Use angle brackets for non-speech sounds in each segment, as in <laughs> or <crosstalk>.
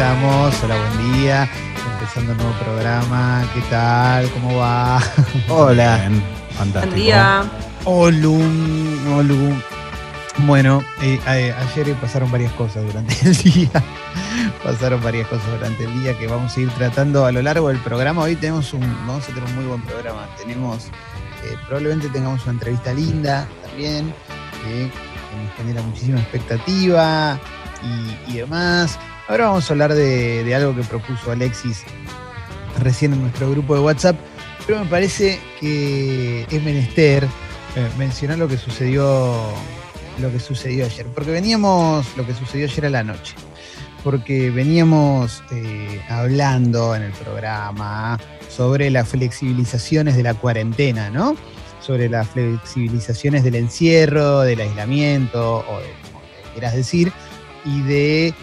estamos? Hola, buen día. Empezando un nuevo programa, ¿qué tal? ¿Cómo va? <laughs> Hola. Fantástico. Buen día. Olum, Olum. Bueno, eh, eh, ayer pasaron varias cosas durante el día. <laughs> pasaron varias cosas durante el día que vamos a ir tratando a lo largo del programa. Hoy tenemos un, vamos a tener un muy buen programa. Tenemos, eh, probablemente tengamos una entrevista linda también, que nos genera muchísima expectativa y, demás. Ahora vamos a hablar de, algo que propuso Alexis recién en nuestro grupo de WhatsApp, pero me parece que es menester mencionar lo que sucedió lo que sucedió ayer, porque veníamos, lo que sucedió ayer a la noche, porque veníamos eh, hablando en el programa sobre las flexibilizaciones de la cuarentena, ¿no? Sobre las flexibilizaciones del encierro, del aislamiento, o de como quieras decir, y de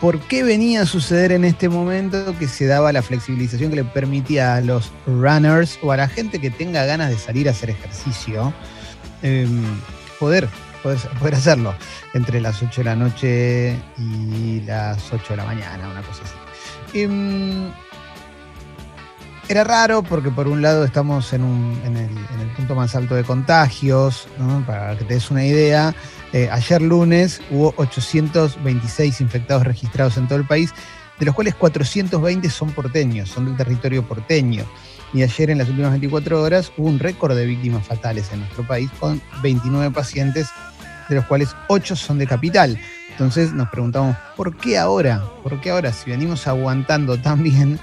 por qué venía a suceder en este momento que se daba la flexibilización que le permitía a los runners o a la gente que tenga ganas de salir a hacer ejercicio em, poder poder, hacerlo entre las 8 de la noche y las 8 de la mañana, una cosa así. Em, era raro porque por un lado estamos en, el, punto más alto de contagios, para que te des una idea, eh, ayer lunes hubo 826 infectados registrados en todo el país, de los cuales 420 son porteños, son del territorio porteño. Y ayer en las últimas 24 horas hubo un récord de víctimas fatales en nuestro país con 29 pacientes de los cuales ocho son de capital. Entonces nos preguntamos, ¿por qué ahora? ¿Por qué ahora? Si venimos aguantando tan bien,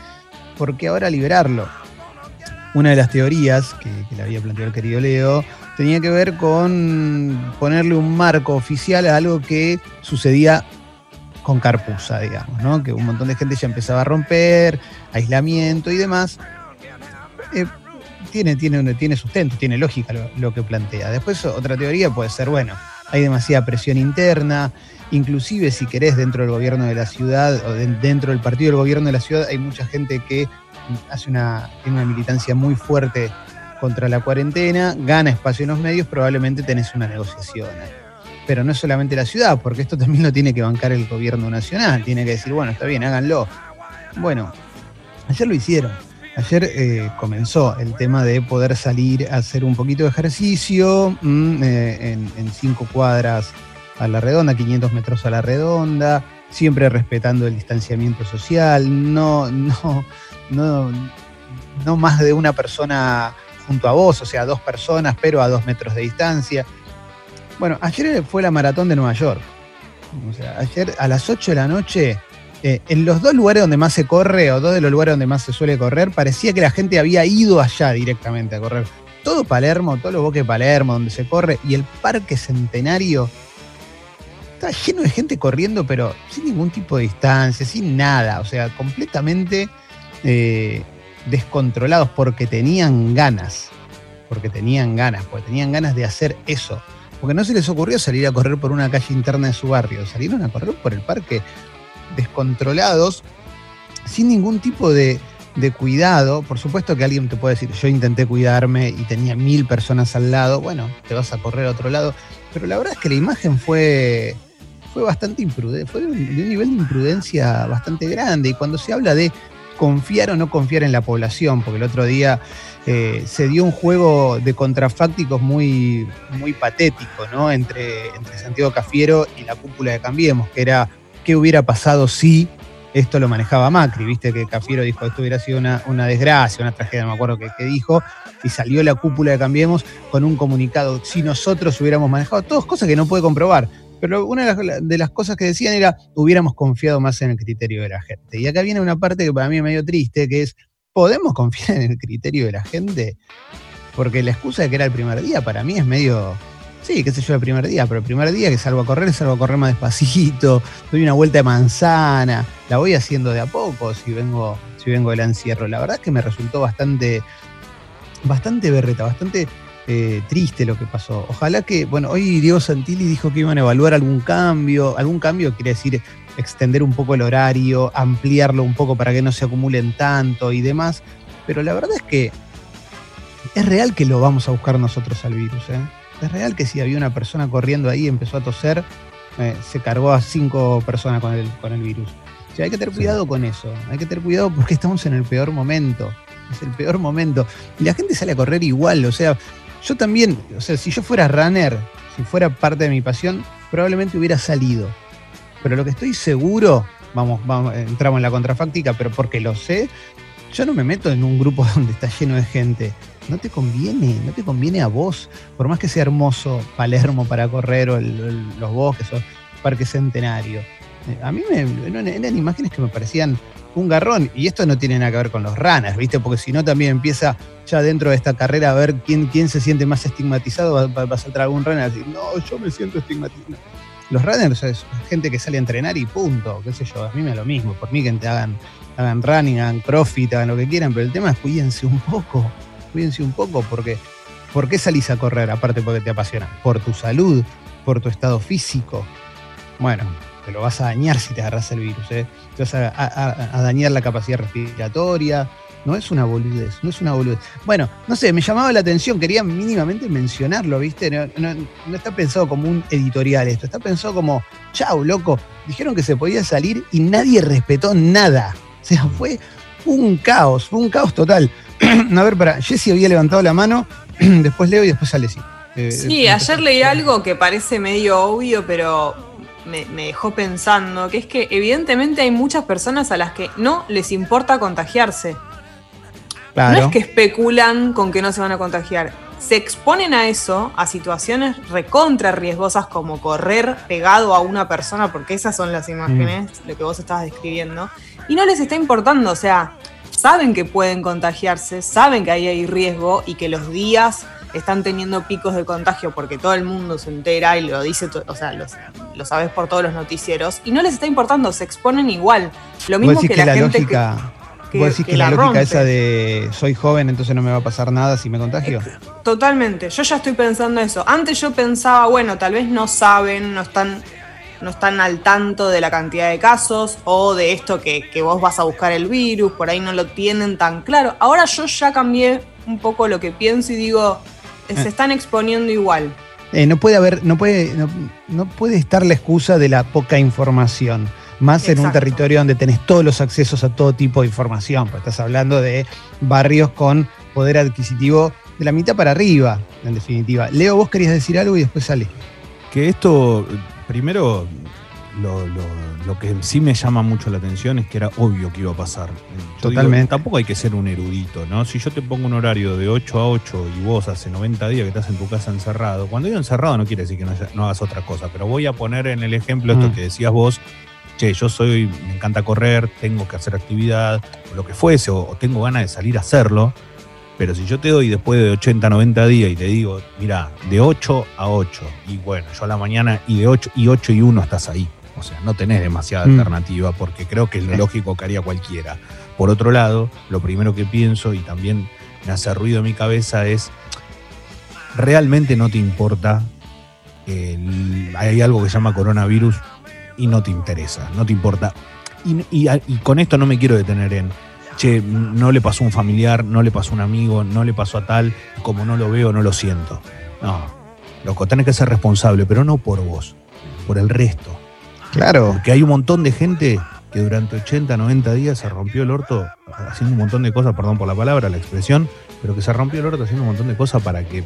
¿por qué ahora liberarlo? Una de las teorías que, le había planteado el querido Leo tenía que ver con ponerle un marco oficial a algo que sucedía con Carpusa, digamos, ¿no? Que un montón de gente ya empezaba a romper, aislamiento y demás. Eh, tiene, tiene, tiene sustento, tiene lógica lo, que plantea. Después otra teoría puede ser, bueno, hay demasiada presión interna, inclusive si querés dentro del gobierno de la ciudad o dentro del partido del gobierno de la ciudad hay mucha gente que hace una, tiene una militancia muy fuerte contra la cuarentena, gana espacio en los medios, probablemente tenés una negociación. Pero no es solamente la ciudad, porque esto también lo tiene que bancar el gobierno nacional, tiene que decir, bueno, está bien, háganlo. Bueno, ayer lo hicieron. Ayer eh, comenzó el tema de poder salir a hacer un poquito de ejercicio mm, eh, en, cinco cuadras a la redonda, 500 metros a la redonda, siempre respetando el distanciamiento social, no, no, no, no más de una persona junto a vos, o sea, dos personas, pero a dos metros de distancia. Bueno, ayer fue la maratón de Nueva York. O sea, ayer a las 8 de la noche eh, en los dos lugares donde más se corre, o dos de los lugares donde más se suele correr, parecía que la gente había ido allá directamente a correr. Todo Palermo, todo los bosques de Palermo, donde se corre, y el Parque Centenario está lleno de gente corriendo, pero sin ningún tipo de distancia, sin nada, o sea, completamente eh, descontrolados porque tenían ganas, porque tenían ganas, porque tenían ganas de hacer eso. Porque no se les ocurrió salir a correr por una calle interna de su barrio, salieron a correr por el parque descontrolados, sin ningún tipo de, cuidado. Por supuesto que alguien te puede decir, yo intenté cuidarme y tenía mil personas al lado, bueno, te vas a correr a otro lado. Pero la verdad es que la imagen fue, fue bastante imprudente, fue de un, nivel de imprudencia bastante grande. Y cuando se habla de confiar o no confiar en la población, porque el otro día eh, se dio un juego de contrafácticos muy, muy patético, ¿no? Entre, entre Santiago Cafiero y la cúpula de Cambiemos, que era qué hubiera pasado si esto lo manejaba Macri, viste que Cafiero dijo esto hubiera sido una, desgracia, una tragedia, no me acuerdo qué, dijo, y salió la cúpula de Cambiemos con un comunicado, si nosotros hubiéramos manejado, todas cosas que no puede comprobar. Pero una de las, cosas que decían era, hubiéramos confiado más en el criterio de la gente. Y acá viene una parte que para mí es medio triste, que es, ¿podemos confiar en el criterio de la gente? Porque la excusa de que era el primer día para mí es medio, Sí, qué sé yo, el primer día, pero el primer día que salgo a correr, salgo a correr más despacito, <laughs> doy una vuelta de manzana, la voy haciendo de a poco si vengo, si vengo del encierro. La verdad es que me resultó bastante, bastante berreta, bastante eh, triste lo que pasó. Ojalá que, bueno, hoy Diego Santilli dijo que iban a evaluar algún cambio, algún cambio quiere decir extender un poco el horario, ampliarlo un poco para que no se acumulen tanto y demás, pero la verdad es que es real que lo vamos a buscar nosotros al virus, ¿eh? Es real que si había una persona corriendo ahí y empezó a toser, eh, se cargó a cinco personas con el, con el virus. O sea, hay que tener cuidado con eso. Hay que tener cuidado porque estamos en el peor momento. Es el peor momento. Y la gente sale a correr igual. O sea, yo también, o sea, si yo fuera runner, si fuera parte de mi pasión, probablemente hubiera salido. Pero lo que estoy seguro, vamos, vamos entramos en la contrafáctica, pero porque lo sé, yo no me meto en un grupo <laughs> donde está lleno de gente. No te conviene, no te conviene a vos. Por más que sea hermoso Palermo para correr o los bosques o Parque Centenario. Eh, a mí me, eran imágenes que me parecían un garrón. Y esto no tiene nada que ver con los runners, ¿viste? Porque si no, también empieza ya dentro de esta carrera a ver quién, quién se siente más estigmatizado. Va, a saltar algún runner y decir, no, yo me siento estigmatizado. Los runners es gente que sale a entrenar y punto, qué sé yo, a mí me lo mismo. Por mí que te hagan, hagan running, hagan profit, hagan lo que quieran, pero el tema es cuídense un poco, cuídense un poco porque ¿por qué salís a correr? Aparte porque te apasiona, por tu salud, por tu estado físico. Bueno, te lo vas a dañar si te agarras el virus, ¿eh? te vas a, dañar la capacidad respiratoria. No es una boludez, no es una boludez. Bueno, no sé, me llamaba la atención, quería mínimamente mencionarlo, ¿viste? No, está pensado como un editorial esto, está pensado como, chau, loco, dijeron que se podía salir y nadie respetó nada. O sea, fue un caos, fue un caos total. <clears throat> a ver, para, Jesse había levantado la mano, <clears throat> después Leo y después sale sí. Eh, sí, ayer leí algo que parece medio obvio, pero me, dejó pensando, que es que evidentemente hay muchas personas a las que no les importa contagiarse. No es que especulan con que no se van a contagiar. Se exponen a eso, a situaciones recontra riesgosas como correr pegado a una persona, porque esas son las imágenes, mm. lo que vos estabas describiendo, y no les está importando, o sea, saben que pueden contagiarse, saben que ahí hay riesgo y que los días están teniendo picos de contagio porque todo el mundo se entera y lo dice, o sea, lo, sabes por todos los noticieros y no les está importando, se exponen igual. Lo mismo que, la, gente lógica, que, ¿Vos decís que, la, lógica esa de soy joven, entonces no me va a pasar nada si me contagio? Totalmente, yo ya estoy pensando eso. Antes yo pensaba, bueno, tal vez no saben, no están no están al tanto de la cantidad de casos o de esto que, que, vos vas a buscar el virus, por ahí no lo tienen tan claro. Ahora yo ya cambié un poco lo que pienso y digo, se eh. están exponiendo igual. Eh, no puede haber, no puede, no, puede estar la excusa de la poca información. Más en un territorio donde tenés todos los accesos a todo tipo de información. Pues estás hablando de barrios con poder adquisitivo de la mitad para arriba, en definitiva. Leo, vos querías decir algo y después sale. Que esto, primero, lo, que sí me llama mucho la atención es que era obvio que iba a pasar. Totalmente. tampoco hay que ser un erudito, ¿no? Si yo te pongo un horario de 8 a 8 y vos hace 90 días que estás en tu casa encerrado, cuando digo encerrado no quiere decir que no, hagas otra cosa, pero voy a poner en el ejemplo esto mm. que decías vos, che, yo soy, me encanta correr, tengo que hacer actividad, o lo que fuese, o, tengo ganas de salir a hacerlo. Pero si yo te doy después de 80, 90 días y te digo, mira, de 8 a 8, y bueno, yo a la mañana y de 8 y 8 y 1 estás ahí. O sea, no tenés demasiada mm. alternativa porque creo que es lo lógico que haría cualquiera. Por otro lado, lo primero que pienso y también me hace ruido en mi cabeza es, realmente no te importa, hay algo que se llama coronavirus y no te interesa, no te importa. Y, con esto no me quiero detener en, che, no le pasó a un familiar, no le pasó a un amigo, no le pasó a tal, como no lo veo, no lo siento. No, loco, tenés que ser responsable, pero no por vos, por el resto. Claro. Porque hay un montón de gente que durante 80, 90 días se rompió el orto haciendo un montón de cosas, perdón por la palabra, la expresión, pero que se rompió el orto haciendo un montón de cosas para que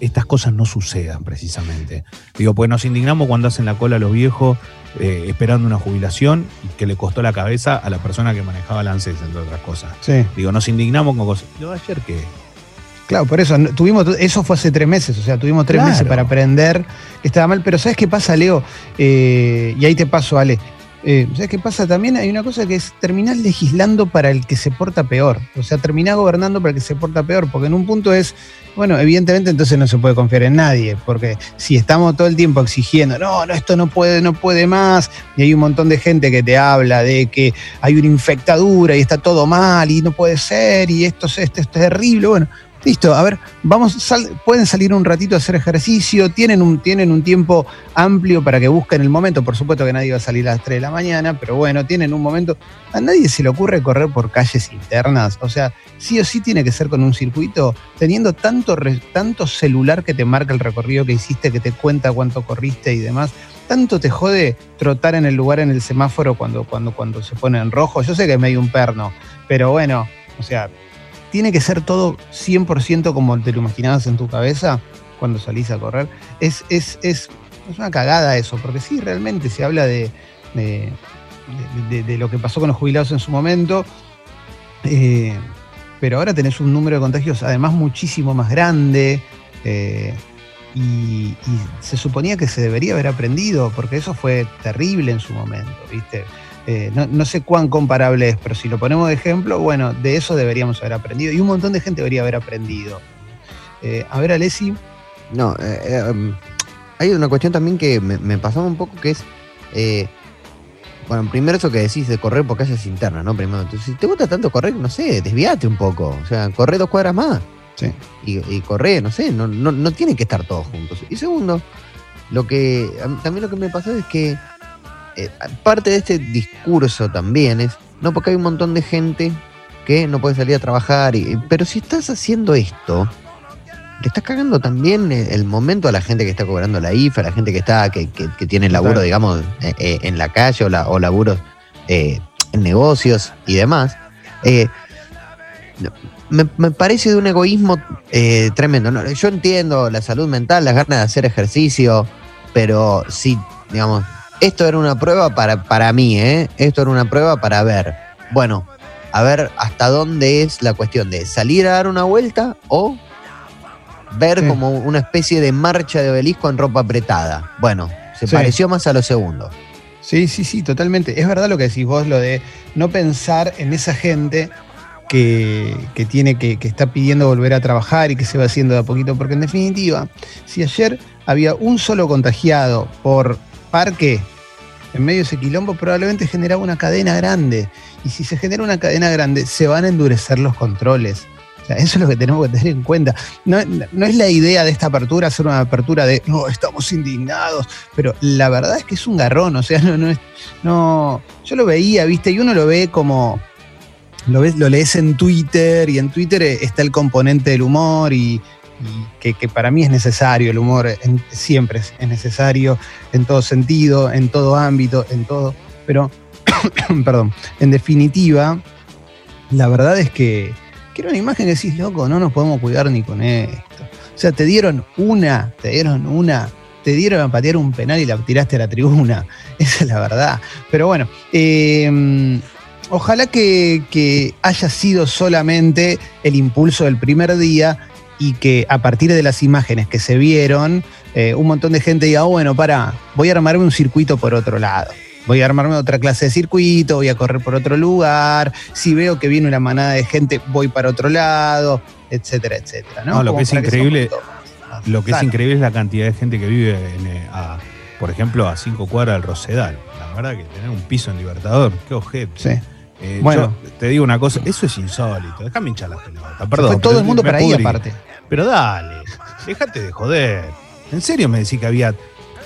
estas cosas no sucedan precisamente. Digo, pues nos indignamos cuando hacen la cola a los viejos eh, esperando una jubilación que le costó la cabeza a la persona que manejaba el ANSES, entre otras cosas. Sí. Digo, nos indignamos con cosas. Lo de ayer que Claro, por eso tuvimos, eso fue hace tres meses, o sea, tuvimos tres meses para aprender que estaba mal, pero ¿sabes qué pasa, Leo? Eh, y ahí te paso, Ale. Eh, ¿Sabes qué pasa? También hay una cosa que es terminar legislando para el que se porta peor. O sea, terminar gobernando para el que se porta peor. Porque en un punto es, bueno, evidentemente entonces no se puede confiar en nadie. Porque si estamos todo el tiempo exigiendo, no, no, esto no puede, no puede más. Y hay un montón de gente que te habla de que hay una infectadura y está todo mal y no puede ser y esto, esto es terrible. Bueno, listo, a ver, vamos, pueden salir un ratito a hacer ejercicio, tienen un, tienen un tiempo amplio para que busquen el momento, por supuesto que nadie va a salir a las 3 de la mañana, pero bueno, tienen un momento, a nadie se le ocurre correr por calles internas, o sea, sí o sí tiene que ser con un circuito, teniendo tanto, tanto celular que te marca el recorrido que hiciste, que te cuenta cuánto corriste y demás, tanto te jode trotar en el lugar en el semáforo cuando, cuando, cuando se pone en rojo. Yo sé que es medio un perno, pero bueno, o sea, tiene que ser todo 100% como te lo imaginabas en tu cabeza cuando salís a correr. Es, es, es, es una cagada eso, porque sí, realmente se habla de, de, lo que pasó con los jubilados en su momento. Eh, pero ahora tenés un número de contagios además muchísimo más grande. Eh, y, se suponía que se debería haber aprendido, porque eso fue terrible en su momento, ¿viste? Eh, no, sé cuán comparable es, pero si lo ponemos de ejemplo, bueno, de eso deberíamos haber aprendido. Y un montón de gente debería haber aprendido. a ver, Alessi. No, um, hay una cuestión también que me, me pasaba un poco que es bueno, primero eso que decís de correr porque haces interna, ¿no? Primero, entonces, si te gusta tanto correr, no sé, desviate un poco. O sea, corre dos cuadras más. Sí. Y, y corre, no sé, no, no, no tienen que estar todos juntos. Y segundo, lo que también lo que me pasó es que eh, parte de este discurso también es, no, porque hay un montón de gente que no puede salir a trabajar, y, pero si estás haciendo esto, le estás cagando también el momento a la gente que está cobrando la IFA, a la gente que está, que, tiene laburo, digamos, eh, eh, en la calle o, la, o laburos eh, en negocios y demás. me, parece de un egoísmo tremendo. Yo entiendo la salud mental, las ganas de hacer ejercicio, pero si, digamos, esto era una prueba para, para mí, ¿eh? Esto era una prueba para ver, bueno, a ver hasta dónde es la cuestión de salir a dar una vuelta o ver como una especie de marcha de obelisco en ropa apretada. Bueno, se pareció más a lo segundo. Sí, sí, sí, totalmente. Es verdad lo que decís vos, lo de no pensar en esa gente que, tiene que, que está pidiendo volver a trabajar y que se va haciendo de a poquito, porque en definitiva, si ayer había un solo contagiado por parque en medio de ese quilombo, probablemente generaba una cadena grande. Y si se genera una cadena grande, se van a endurecer los controles eso es lo que tenemos que tener en cuenta. No, es la idea de esta apertura hacer una apertura de, no, estamos indignados, pero la verdad es que es un garrón, o sea, no, no es, no, yo lo veía, viste, y uno lo ve como, lo, ves, lo lees en Twitter y en Twitter está el componente del humor y, que, para mí es necesario, el humor siempre es, necesario en todo sentido, en todo ámbito, en todo, pero, <coughs> perdón, en definitiva, la verdad es que Quiero una imagen que decís, loco, no nos podemos cuidar ni con esto. O sea, te dieron una, te dieron una, te dieron a patear un penal y la tiraste a la tribuna. <laughs> Esa es la verdad. Pero bueno, em, ojalá que, haya sido solamente el impulso del primer día y que a partir de las imágenes que se vieron, eh, un montón de gente diga, oh, bueno, para, voy a armarme un circuito por otro lado voy a armarme otra clase de circuito, voy a correr por otro lugar, si veo que viene una manada de gente, voy para otro lado, etcétera, etcétera. No, lo que es increíble, lo que es increíble es la cantidad de gente que vive, eh, por ejemplo, a cinco cuadras del Rosedal. La verdad que tener un piso en Libertador, qué objeto. Sí. Eh, bueno, te digo una cosa, eso es insólito. Déjame hinchar la pelota. Perdón. Fue todo el mundo para ahí aparte. Pero dale, déjate de joder. ¿En serio me decís que había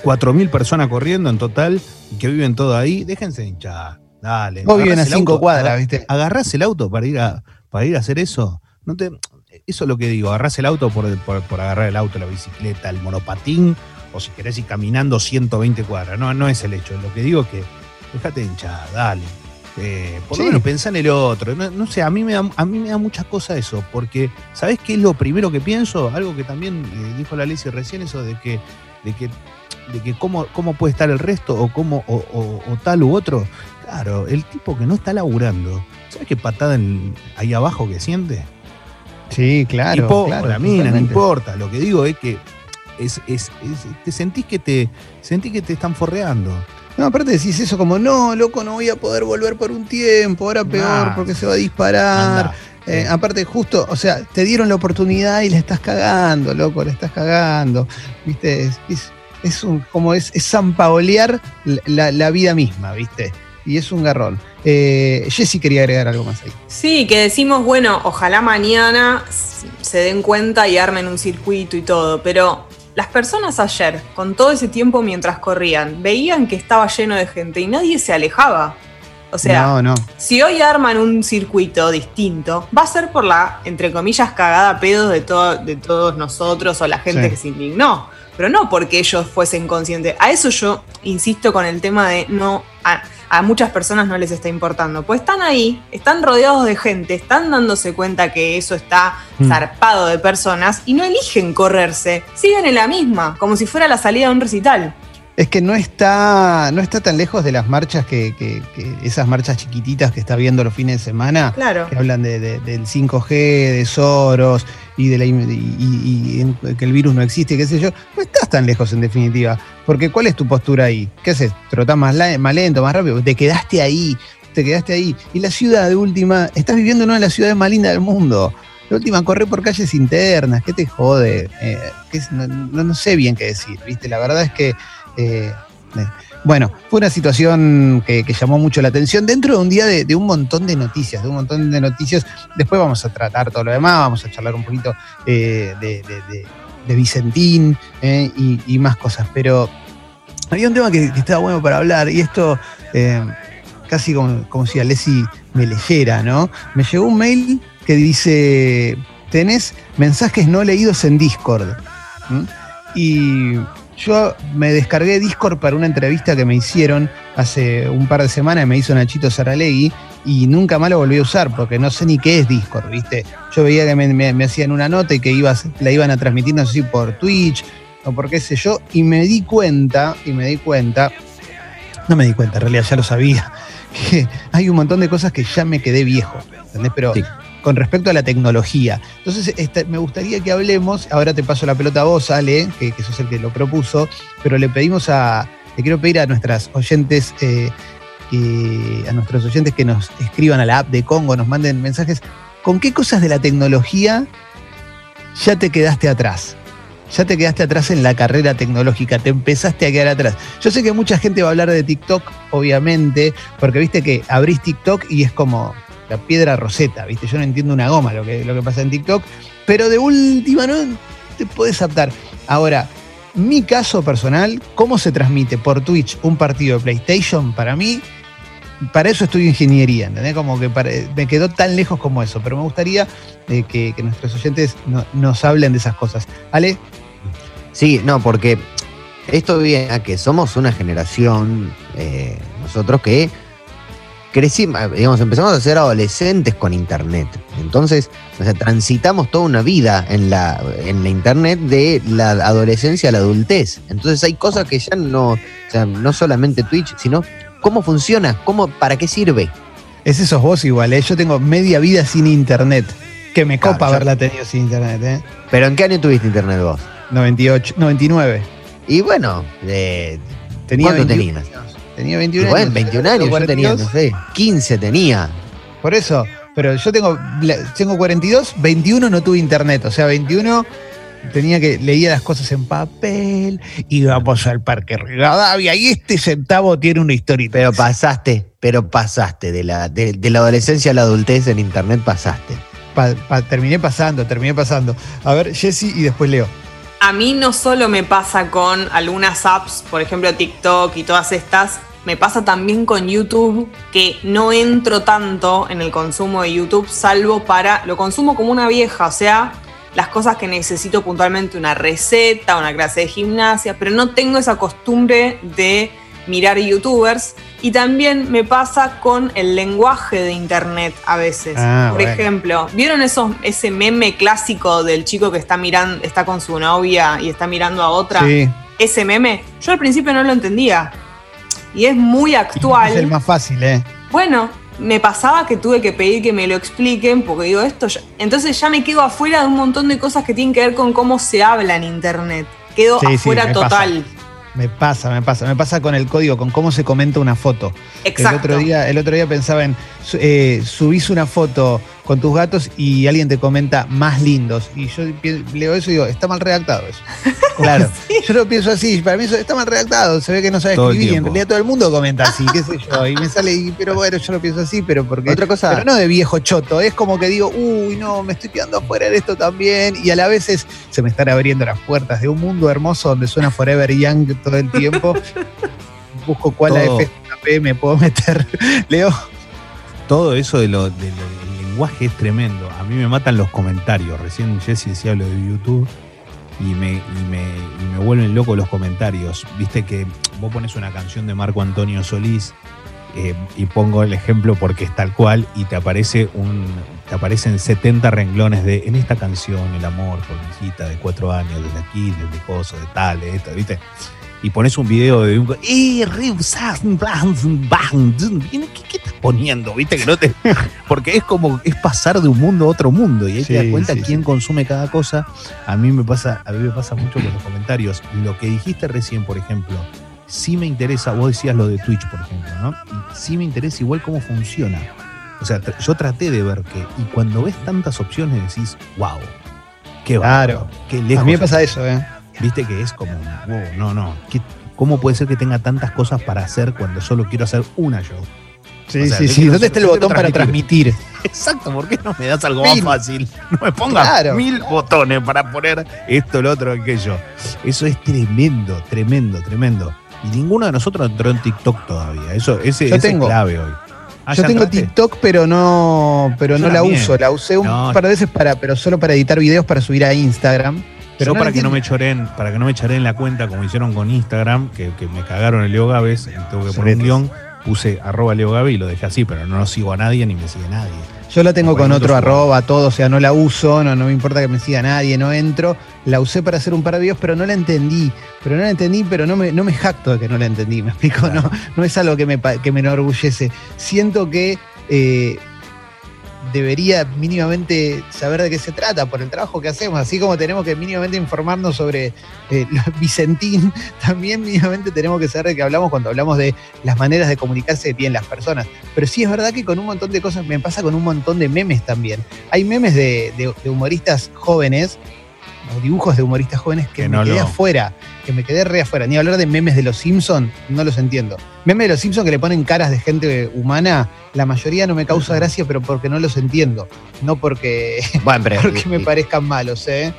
4.000 personas corriendo en total y que viven todo ahí, déjense hinchar. Dale. Vos viven a cinco cuadras, ¿viste? Agarrás el auto para ir a, para ir a hacer eso. No te, eso es lo que digo, agarrás el auto por, por, agarrar el auto, la bicicleta, el monopatín, o si querés ir caminando 120 cuadras. No, no es el hecho. Lo que digo es que déjate hinchar, dale. Eh, por lo menos pensá en el otro. No, sé, a mí, me da, a mí me da mucha cosa eso, porque ¿sabés qué es lo primero que pienso? Algo que también eh, dijo la Lizzie recién, eso de que, de que de que cómo, cómo puede estar el resto o, cómo, o, tal u otro. Claro, el tipo que no está laburando, ¿sabes qué patada ahí abajo que siente? Sí, claro. la mina, no importa. Lo que digo es que es, te sentís que te sentís que te están forreando. No, aparte decís eso como, no, loco, no voy a poder volver por un tiempo, ahora peor porque se va a disparar. Eh, aparte, justo, o sea, te dieron la oportunidad y le estás cagando, loco, le estás cagando. Viste, es, es un, como es, es zampaolear la, vida misma, ¿viste? Y es un garrón. Eh, Jessy quería agregar algo más ahí. Sí, que decimos, bueno, ojalá mañana se den cuenta y armen un circuito y todo, pero las personas ayer, con todo ese tiempo mientras corrían, veían que estaba lleno de gente y nadie se alejaba. O sea, si hoy arman un circuito distinto, va a ser por la, entre comillas, cagada pedo de, de todos nosotros o la gente que se indignó. Pero no porque ellos fuesen conscientes. A eso yo insisto con el tema de no. A, muchas personas no les está importando. Pues están ahí, están rodeados de gente, están dándose cuenta que eso está mm. zarpado de personas y no eligen correrse. Siguen en la misma, como si fuera la salida de un recital. Es que no está, no está tan lejos de las marchas que, esas marchas chiquititas que está viendo los fines de semana, claro. que hablan de, del 5G, de Soros y de la y, que el virus no existe, qué sé yo. No estás tan lejos en definitiva. Porque ¿cuál es tu postura ahí? ¿Qué haces? ¿Trotás más, más lento, más rápido? Te quedaste ahí, te quedaste ahí. Y la ciudad de última, estás viviendo en una de las ciudades más lindas del mundo. La última, corre por calles internas, ¿qué te jode? Eh, no, no, sé bien qué decir, ¿viste? La verdad es que eh, eh, bueno, fue una situación que, llamó mucho la atención dentro de un día de, un montón de noticias, de un montón de noticias. Después vamos a tratar todo lo demás, vamos a charlar un poquito eh, de, Vicentín y, más cosas. Pero había un tema que, estaba bueno para hablar y esto casi como, si Alessi me leyera, ¿no? Me llegó un mail que dice, tenés mensajes no leídos en Discord. Y yo me descargué Discord para una entrevista que me hicieron hace un par de semanas, me hizo Nachito Saralegui, y nunca más lo volví a usar porque no sé ni qué es Discord, ¿viste? Yo veía que me, hacían una nota y que ibas, la iban a transmitir, no sé si por Twitch o por qué sé yo, y me di cuenta, y me di cuenta, no me di cuenta, en realidad ya lo sabía, <laughs> que hay un montón de cosas que ya me quedé viejo, ¿entendés? Pero con respecto a la tecnología. Entonces, este, me gustaría que hablemos, ahora te paso la pelota a vos, Ale, que, que sos el que lo propuso, pero le pedimos a, le quiero pedir a nuestras oyentes, eh, a nuestros oyentes que nos escriban a la app de Congo, nos manden mensajes, ¿con qué cosas de la tecnología ya te quedaste atrás? Ya te quedaste atrás en la carrera tecnológica, te empezaste a quedar atrás. Yo sé que mucha gente va a hablar de TikTok, obviamente, porque viste que abrís TikTok y es como, la piedra roseta, ¿viste? Yo no entiendo una goma lo que, lo que pasa en TikTok, pero de última no te puedes adaptar. Ahora, mi caso personal, ¿cómo se transmite por Twitch un partido de PlayStation? Para mí, para eso estudio ingeniería, ¿entendés? Como que me quedó tan lejos como eso, pero me gustaría eh, que, nuestros oyentes nos hablen de esas cosas. ¿Ale? Sí, no, porque esto viene a que somos una generación, eh, nosotros que crecimos, digamos, empezamos a ser adolescentes con Internet. Entonces, o sea, transitamos toda una vida en la, en la Internet de la adolescencia a la adultez. Entonces hay cosas que ya no, o sea, no solamente Twitch, sino cómo funciona, cómo, para qué sirve. Ese sos vos igual, ¿eh? yo tengo media vida sin Internet. Que me copa haberla tenido sin Internet, ¿eh? ¿Pero en qué año tuviste Internet vos? 98, 99. Y bueno, eh, tenía ¿cuánto tenías? Tenía 21 años. Bueno, 21 años, yo tenía, no sé, 15 tenía. Por eso, pero yo tengo, tengo 42, 21 no tuve internet, o sea, 21 tenía que leía las cosas en papel, íbamos al Parque Rivadavia y este centavo tiene una historia. Pero pasaste, pero pasaste de la, de, la adolescencia a la adultez en internet, pasaste. terminé pasando, terminé pasando. A ver, Jesse y después Leo. A mí no solo me pasa con algunas apps, por ejemplo TikTok y todas estas, me pasa también con YouTube que no entro tanto en el consumo de YouTube, salvo para, lo consumo como una vieja, o sea, las cosas que necesito puntualmente, una receta, una clase de gimnasia, pero no tengo esa costumbre de mirar youtubers. Y también me pasa con el lenguaje de internet a veces. Ah, Por ejemplo, ¿vieron esos, ese meme clásico del chico que está mirando, está con su novia y está mirando a otra? Sí. Ese meme, yo al principio no lo entendía y es muy <laughs> actual. Es el más fácil, ¿eh? Bueno, me pasaba que tuve que pedir que me lo expliquen porque digo esto, entonces ya me quedo afuera de un montón de cosas que tienen que ver con cómo se habla en internet. Quedo afuera total. Me pasa, me pasa, me pasa con el código, con cómo se comenta una foto. Exacto. El otro día, el otro día pensaba en eh, subís una foto con tus gatos y alguien te comenta más lindos. Y yo leo eso y digo, está mal redactado eso. <laughs> Claro. Yo lo pienso así, para mí eso está mal redactado, se ve que no sabe escribir y en realidad todo el mundo comenta así, qué sé yo. Y me sale, pero bueno, yo lo pienso así, pero porque. Otra cosa. Pero no de viejo choto, es como que digo, uy, no, me estoy quedando afuera de esto también. Y a la vez se me están abriendo las puertas de un mundo hermoso donde suena Forever Young todo el tiempo. <laughs> Busco cuál es HP me puedo meter. <laughs> Leo. Todo eso de lo, del lenguaje es tremendo. A mí me matan los comentarios. Recién Jesse decía lo de YouTube y me, y me, vuelven loco los comentarios. Viste que vos pones una canción de Marco Antonio Solís eh, y pongo el ejemplo porque es tal cual y te aparece un te aparecen 70 renglones de en esta canción el amor por mi hijita de cuatro años desde aquí desde coso de tal de esto viste y pones un video de un ¿qué, ¿qué estás poniendo? ¿Viste que no te <laughs> porque es como es pasar de un mundo a otro mundo y ahí te das cuenta quién consume cada cosa. A mí me pasa a mí me pasa mucho con los comentarios. Lo que dijiste recién, por ejemplo, sí me interesa, vos decías lo de Twitch, por ejemplo, ¿no? sí me interesa igual cómo funciona. O sea, yo traté de ver que, y cuando ves tantas opciones decís, wow, qué claro. qué lejos. A mí me pasa eso, ¿eh? Viste que es como, wow, no, no, ¿cómo puede ser que tenga tantas cosas para hacer cuando solo quiero hacer una yo? Sí, sí, sí. ¿Dónde está el botón para transmitir? <laughs> Exacto, ¿por qué no me das algo más fácil? No me pongas mil botones para poner esto, lo otro, aquello. Eso es tremendo, tremendo, tremendo. Y ninguno de nosotros entró en TikTok todavía. Eso, ese, es clave hoy. Ah, yo tengo TikTok, pero no, pero no la uso. La usé un par de veces para, pero solo para editar videos para subir a Instagram. Pero para que no me choren, para que no me en la cuenta como hicieron con Instagram, que, me cagaron el Leo Gávez, tengo que poner un guion, puse arroba Leo Gaby y lo dejé así, pero no lo sigo a nadie ni me sigue nadie. Yo la tengo con otro arroba, todo, o sea, no la uso, no, no me importa que me siga nadie, no entro. La usé para hacer un par de videos, pero no la entendí. Pero no la entendí, pero no me, no me jacto de que no la entendí, <laughs> ¿me explico? No, no es algo que me, que me enorgullece. Siento que eh, debería mínimamente saber de qué se trata por el trabajo que hacemos, así como tenemos que mínimamente informarnos sobre eh, <laughs> Vicentín, también mínimamente tenemos que saber de qué hablamos cuando hablamos de las maneras de comunicarse bien las personas. Pero sí es verdad que con un montón de cosas me pasa con un montón de memes también. Hay memes de humoristas jóvenes dibujos de humoristas jóvenes que, me quedé afuera, que me quedé re afuera. Ni hablar de memes de los Simpsons, no los entiendo. Memes de los Simpsons que le ponen caras de gente humana, la mayoría no me causa gracia, pero porque no los entiendo. No porque, <laughs> <laughs> porque me parezcan malos, ¿eh?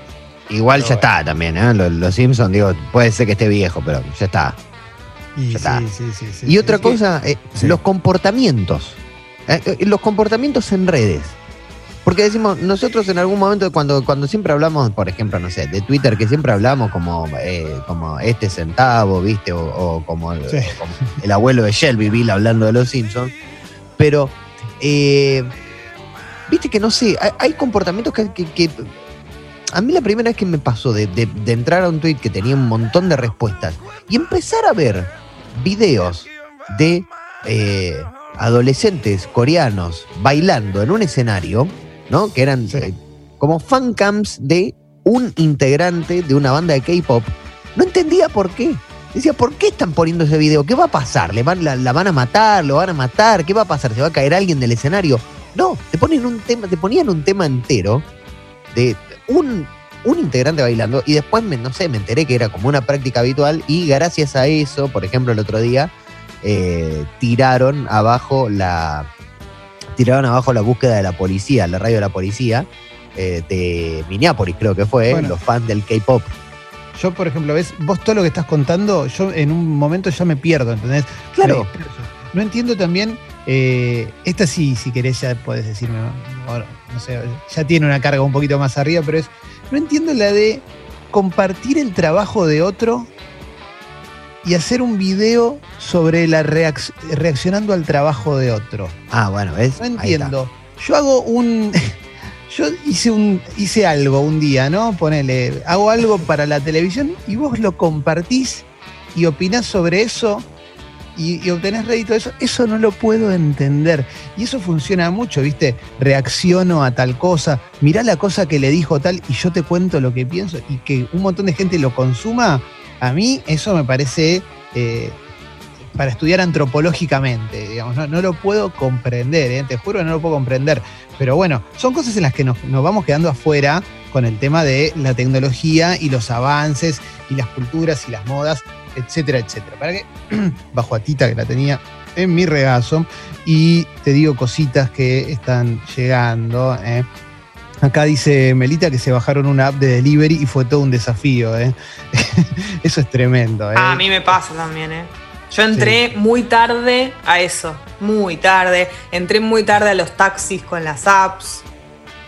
Igual ya está también, ¿eh? Los, Simpsons, digo, puede ser que esté viejo, pero ya está. Y, ya sí, Sí, sí, y otra cosa, eh, los comportamientos. Eh, eh, los comportamientos en redes. Porque decimos, nosotros en algún momento, cuando, cuando siempre hablamos, por ejemplo, no sé, de Twitter, que siempre hablamos como, eh, como este centavo, ¿viste? O, como, el, abuelo de Shelby Bill hablando de los Simpsons. Pero, eh, ¿viste que no sé? Hay, comportamientos que, A mí la primera vez que me pasó de, entrar a un tweet que tenía un montón de respuestas y empezar a ver videos de eh, adolescentes coreanos bailando en un escenario ¿no? Que eran eh, como fan camps de un integrante de una banda de K-pop. No entendía por qué. Decía, ¿por qué están poniendo ese video? ¿Qué va a pasar? ¿Le van, la, van a matar? ¿Lo van a matar? ¿Qué va a pasar? ¿Se va a caer alguien del escenario? No, te ponen un tema, te ponían un tema entero de un, un integrante bailando y después, me, no sé, me enteré que era como una práctica habitual y gracias a eso, por ejemplo, el otro día, eh, tiraron abajo la, tiraron abajo la búsqueda de la policía, la radio de la policía, eh, de Minneapolis creo que fue, los fans del K-Pop. Yo, por ejemplo, ves, vos todo lo que estás contando, yo en un momento ya me pierdo, ¿entendés? Claro. No entiendo también, eh, esta sí, si querés ya podés decirme, no sé, ya tiene una carga un poquito más arriba, pero es, no entiendo la de compartir el trabajo de otro y hacer un video sobre la reaccionando al trabajo de otro. Ah, bueno, es. No entiendo. Yo hago un. <laughs> Yo hice un hice algo un día, ¿no? Ponele, hago algo para la televisión y vos lo compartís y opinás sobre eso y, y, obtenés rédito de eso, eso no lo puedo entender. Y eso funciona mucho, ¿viste? Reacciono a tal cosa, mirá la cosa que le dijo tal y yo te cuento lo que pienso y que un montón de gente lo consuma, a mí eso me parece eh, para estudiar antropológicamente, digamos, no, lo puedo comprender, ¿eh? te juro que no lo puedo comprender. Pero bueno, son cosas en las que nos, vamos quedando afuera con el tema de la tecnología y los avances y las culturas y las modas, etcétera, etcétera. Para que, <clears throat> bajo a Tita que la tenía en mi regazo, y te digo cositas que están llegando. ¿eh? Acá dice Melita que se bajaron una app de delivery y fue todo un desafío, ¿eh? <laughs> Eso es tremendo, ¿eh? a mí me pasa también, ¿eh? Yo entré muy tarde a eso, muy tarde. Entré muy tarde a los taxis con las apps.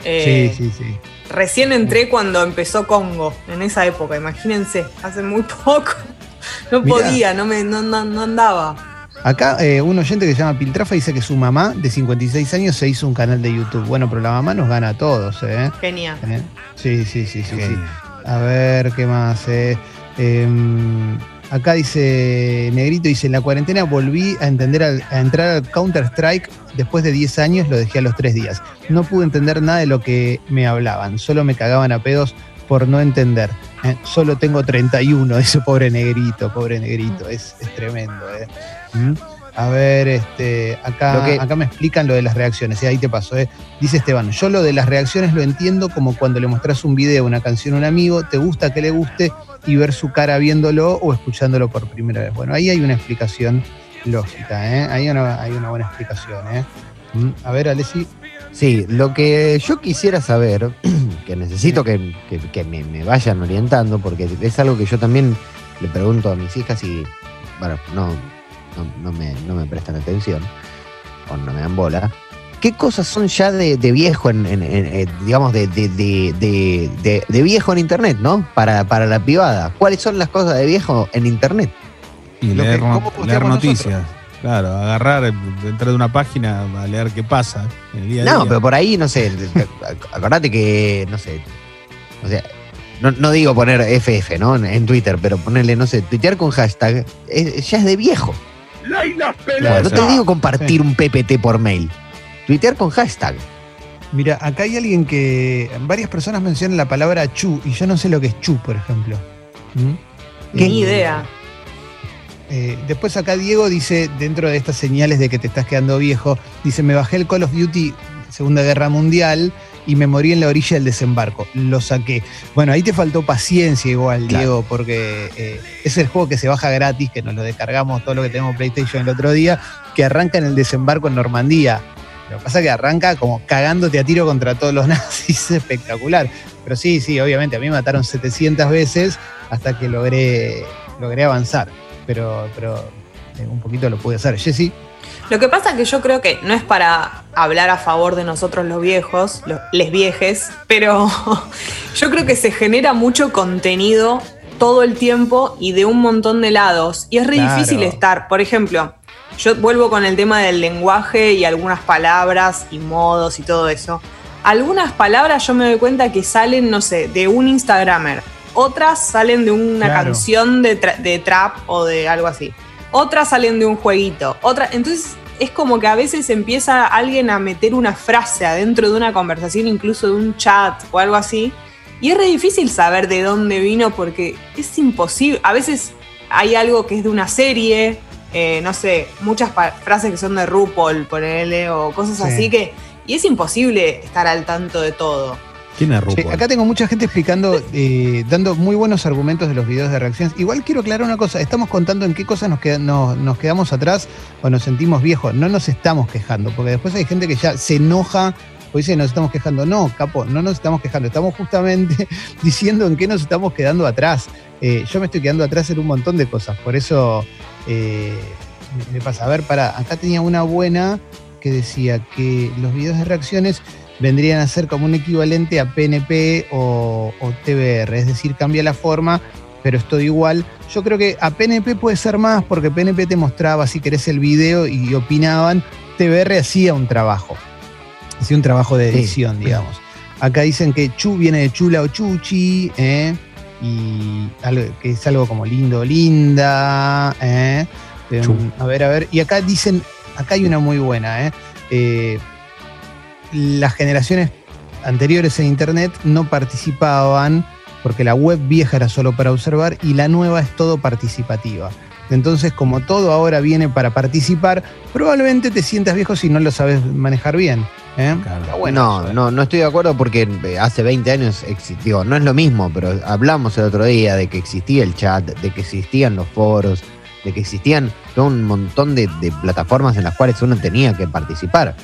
Eh, sí, sí, sí. Recién entré cuando empezó Congo, en esa época, imagínense, hace muy <laughs> poco. No podía, no, me, no, no, andaba. Acá eh, un oyente que se llama Piltrafa dice que su mamá de 56 años se hizo un canal de YouTube. Bueno, pero la mamá nos gana a todos, ¿eh? Genial. ¿Eh? Sí, sí, sí, sí, sí. A ver, ¿qué más? Eh? Em, Acá dice Negrito, dice, en la cuarentena volví a, entender a entrar al Counter-Strike después de 10 años, lo dejé a los 3 días. No pude entender nada de lo que me hablaban, solo me cagaban a pedos por no entender. ¿eh? Solo tengo 31, ese pobre Negrito, pobre Negrito, es, tremendo. ¿eh? ¿Mm? A ver, este, acá, acá me explican lo de las reacciones, y ahí te paso. ¿eh? Dice Esteban, yo lo de las reacciones lo entiendo como cuando le mostras un video, una canción a un amigo, te gusta que le guste y ver su cara viéndolo o escuchándolo por primera vez. Bueno, ahí hay una explicación lógica, ¿eh? Ahí hay una buena explicación, ¿eh? Mm, a ver, Alessi. Sí, lo que yo quisiera saber, <clears throat> que necesito que, me, vayan orientando, porque es algo que yo también le pregunto a mis hijas y, bueno, no, no, me, no me prestan atención o no me dan bola, ¿qué cosas son ya de, viejo, en, eh, digamos, de, de, viejo en Internet, ¿no? Para, para la privada. ¿Cuáles son las cosas de viejo en Internet? Y leer, noticias. Claro, agarrar, entrar de una página a leer qué pasa. no, pero por ahí, no sé, acordate que, no sé, o sea, no, digo poner FF, ¿no? En Twitter, pero ponerle, no sé, tuitear con hashtag, ya es de viejo. No te digo compartir un PPT por mail. Tuitear con hashtag. Mira, acá hay alguien que. Varias personas mencionan la palabra chu y yo no sé lo que es chu, por ejemplo. ¿Mm? ¿Qué idea? Eh, después acá Diego dice, dentro de estas señales de que te estás quedando viejo, dice, me bajé el Call of Duty Segunda Guerra Mundial y me morí en la orilla del desembarco. Lo saqué. Bueno, ahí te faltó paciencia igual, Diego, porque eh, es el juego que se baja gratis, que nos lo descargamos todo lo que tenemos PlayStation el otro día, que arranca en el desembarco en Normandía. Lo que pasa es que arranca como cagándote a tiro contra todos los <laughs> nazis, espectacular. Pero sí, sí, obviamente, a mí me mataron 700 veces hasta que logré, logré avanzar. Pero, pero eh, un poquito lo pude hacer. Jessy. Lo que pasa es que yo creo que no es para hablar a favor de nosotros los viejos, los les viejes, pero <laughs> yo creo que se genera mucho contenido todo el tiempo y de un montón de lados. Y es re difícil estar, por ejemplo, yo vuelvo con el tema del lenguaje y algunas palabras y modos y todo eso. Algunas palabras yo me doy cuenta que salen, no sé, de un Instagramer. Otras salen de una canción de, trap o de algo así. Otras salen de un jueguito. Otra, entonces es como que a veces empieza alguien a meter una frase adentro de una conversación, incluso de un chat o algo así. Y es re difícil saber de dónde vino porque es imposible. A veces hay algo que es de una serie eh, no sé, muchas frases que son de RuPaul, ponele, o cosas así que. Y es imposible estar al tanto de todo. ¿Quién acá tengo mucha gente explicando, eh, dando muy buenos argumentos de los videos de reacciones. Igual quiero aclarar una cosa, estamos contando en qué cosas nos, nos quedamos atrás o nos sentimos viejos. No nos estamos quejando, porque después hay gente que ya se enoja o dice nos estamos quejando. No, capo, no nos estamos quejando. Estamos justamente <laughs> diciendo en qué nos estamos quedando atrás. Eh, yo me estoy quedando atrás en un montón de cosas. Por eso eh, me pasa, a ver, para, acá tenía una buena que decía que los videos de reacciones vendrían a ser como un equivalente a PNP o, TBR, es decir, cambia la forma, pero es todo igual. Yo creo que a PNP puede ser más porque PNP te mostraba si querés el video y opinaban, TBR hacía un trabajo, hacía un trabajo de edición, digamos. Acá dicen que Chu viene de chula o chuchi, ¿eh? y que es algo como lindo, linda. ¿eh? Em, a ver, a ver. Y acá dicen, acá hay una muy buena. ¿eh? ¿eh? Las generaciones anteriores en Internet no participaban porque la web vieja era solo para observar y la nueva es todo participativa. Entonces, como todo ahora viene para participar, probablemente te sientas viejo si no lo sabes manejar bien. ¿eh? no, no, no estoy de acuerdo porque eh, hace 20 años existió, no es lo mismo, pero hablamos el otro día de que existía el chat, de que existían los foros, de que existían un montón de, plataformas en las cuales uno tenía que participar.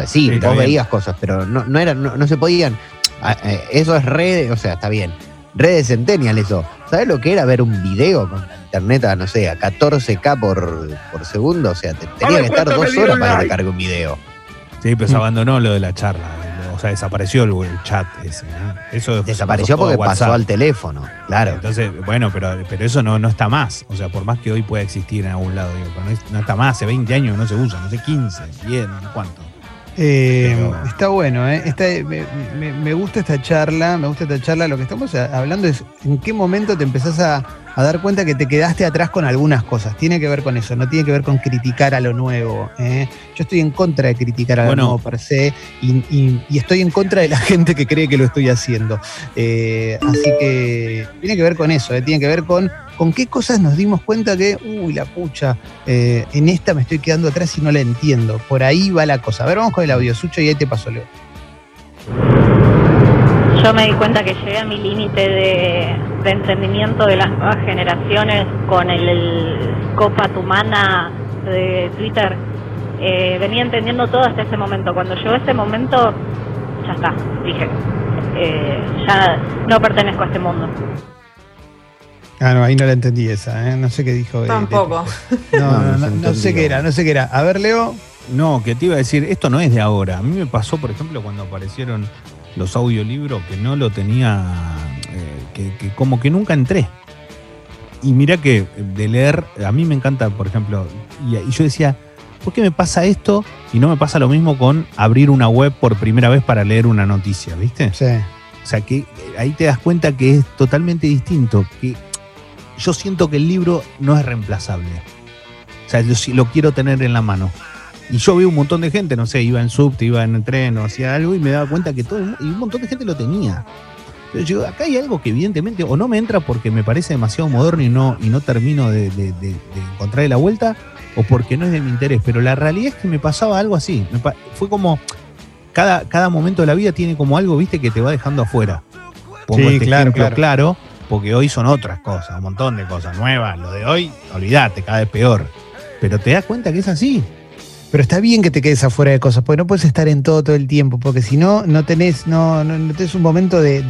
Sea, sí, vos veías cosas, pero no, no, era, no, se podían. Ah, eh, eso es red, o sea, está bien. Redes Centennial eso. ¿sabes lo que era ver un video con internet a, no sé, a 14K por, por segundo? O sea, te, tenía que estar dos horas para que cargue un video. Sí, pero se abandonó lo de la charla. O sea, desapareció el, chat ese. Eso desapareció porque pasó al teléfono, claro. Entonces, bueno, pero, pero eso no, no está más. O sea, por más que hoy pueda existir en algún lado, digo, no, está más. Hace 20 años no se usa, no sé, 15, 10, ¿cuánto? Eh, está bueno, ¿eh? me, gusta esta charla, me gusta esta charla. Lo que estamos hablando es en qué momento te empezás a, dar cuenta que te quedaste atrás con algunas cosas. Tiene que ver con eso, no tiene que ver con criticar a lo nuevo. ¿eh? Yo estoy en contra de criticar a lo nuevo per se y, estoy en contra de la <laughs> gente que cree que lo estoy haciendo. Eh, así que tiene que ver con eso, ¿eh? tiene que ver con con qué cosas nos dimos cuenta que, uy, la pucha, en esta me estoy quedando atrás y no la entiendo. Por ahí va la cosa. A ver, vamos con el audio, Sucho, y ahí te paso, Leo. Yo me di cuenta que llegué a mi límite de, entendimiento de las nuevas generaciones con el, Copa Tumana de Twitter. Eh, venía entendiendo todo hasta ese momento. Cuando llegó ese momento, ya está, dije, eh, ya no pertenezco a este mundo. Ah, no, ahí no la entendí esa, ¿eh? No sé qué dijo. Tampoco. no, no, no, sé qué era, no sé qué era. A ver, Leo. No, que te iba a decir, esto no es de ahora. A mí me pasó, por ejemplo, cuando aparecieron los audiolibros que no lo tenía, eh, que, como que nunca entré. Y mira que de leer, a mí me encanta, por ejemplo, y, y yo decía, ¿por qué me pasa esto y no me pasa lo mismo con abrir una web por primera vez para leer una noticia, ¿viste? Sí. O sea, que ahí te das cuenta que es totalmente distinto, que yo siento que el libro no es reemplazable. O sea, lo, quiero tener en la mano. Y yo vi un montón de gente, no sé, iba en subte, iba en tren o hacía algo y me daba cuenta que todo y un montón de gente lo tenía. Pero yo, acá hay algo que evidentemente o no me entra porque me parece demasiado moderno y no, y no termino de, de, encontrar la vuelta o porque no es de mi interés. Pero la realidad es que me pasaba algo así. fue como cada, cada momento de la vida tiene como algo, viste, que te va dejando afuera. Pongo este claro, claro. claro porque hoy son otras cosas, un montón de cosas nuevas. Lo de hoy, olvídate, cada vez peor. Pero te das cuenta que es así. Pero está bien que te quedes afuera de cosas, porque no puedes estar en todo todo el tiempo, porque si no, no tenés, no, no, tenés un momento de,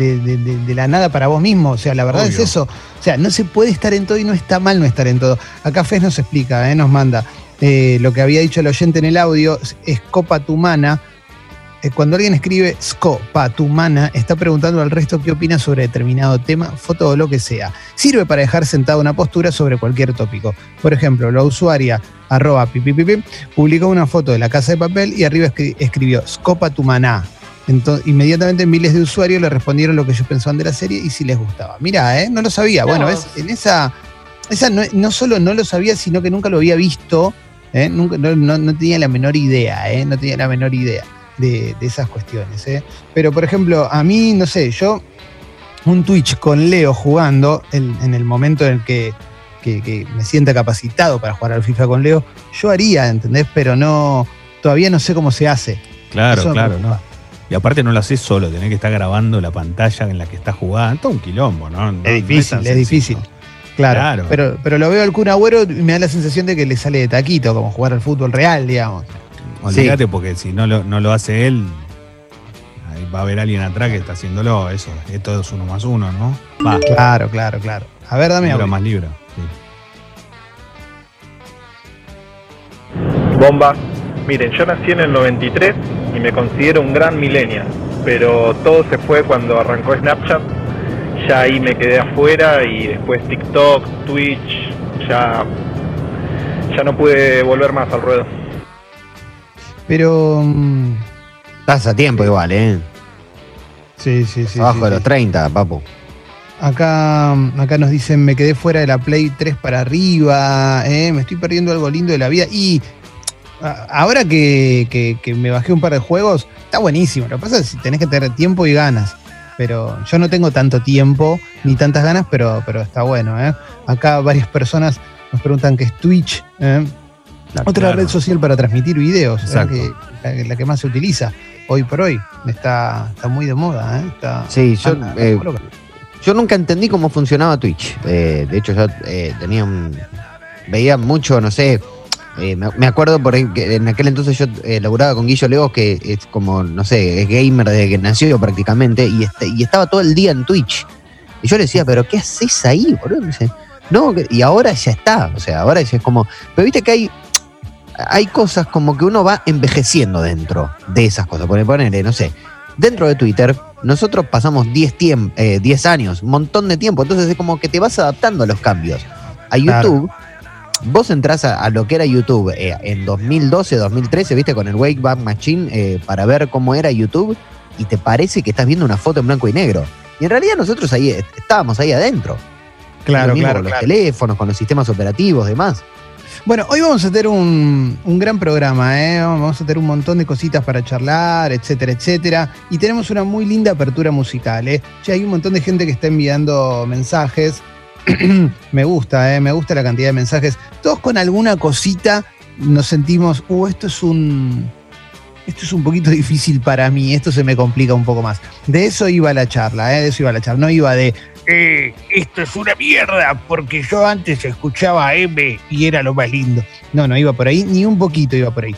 la nada para vos mismo. O sea, la verdad es eso. O sea, no se puede estar en todo y no está mal no estar en todo. Acá Fez nos explica, ¿eh? nos manda. Eh, lo que había dicho el oyente en el audio es copa tu mana eh, cuando alguien escribe Scopa, tu mana, está preguntando al resto qué opina sobre determinado tema, foto o lo que sea. Sirve para dejar sentada una postura sobre cualquier tópico. Por ejemplo, la usuaria arroba pipipipi publicó una foto de la casa de papel y arriba escribió Scopa tu maná. Entonces, inmediatamente miles de usuarios le respondieron lo que ellos pensaban de la serie y si les gustaba. Mira, ¿eh? no lo sabía. Bueno, ¿ves? en esa, esa no, solo no lo sabía, sino que nunca lo había visto. ¿eh? Nunca, no, no, tenía la menor idea, ¿eh? no tenía la menor idea de, esas cuestiones. ¿eh? Pero, por ejemplo, a mí, no sé, yo, un Twitch con Leo jugando, en, el momento en el que, me sienta capacitado para jugar al FIFA con Leo, yo haría, ¿entendés? Pero no, todavía no sé cómo se hace. Claro, claro, ¿no? Y aparte no lo haces solo, tenés que estar grabando la pantalla en la que estás jugando. Todo un quilombo, ¿no? es difícil, es, difícil. Claro, Pero, pero lo veo al Kun Agüero y me da la sensación de que le sale de taquito, como jugar al fútbol real, digamos. Olvídate, porque si no lo, no lo hace él, va a haber alguien atrás que está haciéndolo. Eso, esto es uno más uno, ¿no? Va. Claro, claro, claro. A ver, dame algo. más libro. Bomba. Miren, yo nací en el 93 y me considero un gran millennial, pero todo se fue cuando arrancó Snapchat. Ya ahí me quedé afuera y después TikTok, Twitch, ya, ya no pude volver más al ruedo. Pero. Mm, Estás a tiempo igual, ¿eh? Sí, sí, sí. Abajo de los 30, papu. Acá, acá nos dicen, me quedé fuera de la Play 3 para arriba, ¿eh? me estoy perdiendo algo lindo de la vida. Y ahora que, me bajé un par de juegos, está buenísimo. Lo que pasa es que tenés que tener tiempo y ganas. Pero yo no tengo tanto tiempo ni tantas ganas, pero, pero está bueno. ¿eh? Acá varias personas nos preguntan qué es Twitch. ¿eh? Otra red social para transmitir videos, la que, más se utiliza hoy por hoy. Está, está muy de moda. ¿eh? sí, yo, eh, yo nunca entendí cómo funcionaba Twitch. Eh, de hecho, yo tenía un, veía mucho, no sé, me, acuerdo por que en aquel entonces yo laburaba con Guillo Leos, que es como, no sé, es gamer desde que nació prácticamente, y, este, y estaba todo el día en Twitch. Y yo le decía, ¿pero qué haces ahí, boludo? dice, no, y ahora ya está. O sea, ahora ya es como. Pero viste que hay. Hay cosas como que uno va envejeciendo dentro de esas cosas. Por ponerle, no sé, dentro de Twitter, nosotros pasamos 10 eh, años, un montón de tiempo. Entonces es como que te vas adaptando a los cambios. A YouTube vos entras a, lo que era YouTube eh, en 2012, 2013, viste, con el Wake Back Machine eh, para ver cómo era YouTube y te parece que estás viendo una foto en blanco y negro. Y en realidad nosotros ahí estábamos ahí adentro. Claro, claro. Con los teléfonos, con los sistemas operativos, demás. Bueno, hoy vamos a tener un, gran programa, ¿eh? vamos a tener un montón de cositas para charlar, etcétera, etcétera. Y tenemos una muy linda apertura musical. ¿eh? Ya hay un montón de gente que está enviando mensajes. <clears throat> me gusta, ¿eh? me gusta la cantidad de mensajes. Todos con alguna cosita nos sentimos, uh, esto es un. Esto es un poquito difícil para mí, esto se me complica un poco más. De eso iba la charla, ¿eh? de eso iba la charla. No iba de, esto es una mierda, porque yo antes escuchaba a M y era lo más lindo. No, no iba por ahí, ni un poquito iba por ahí.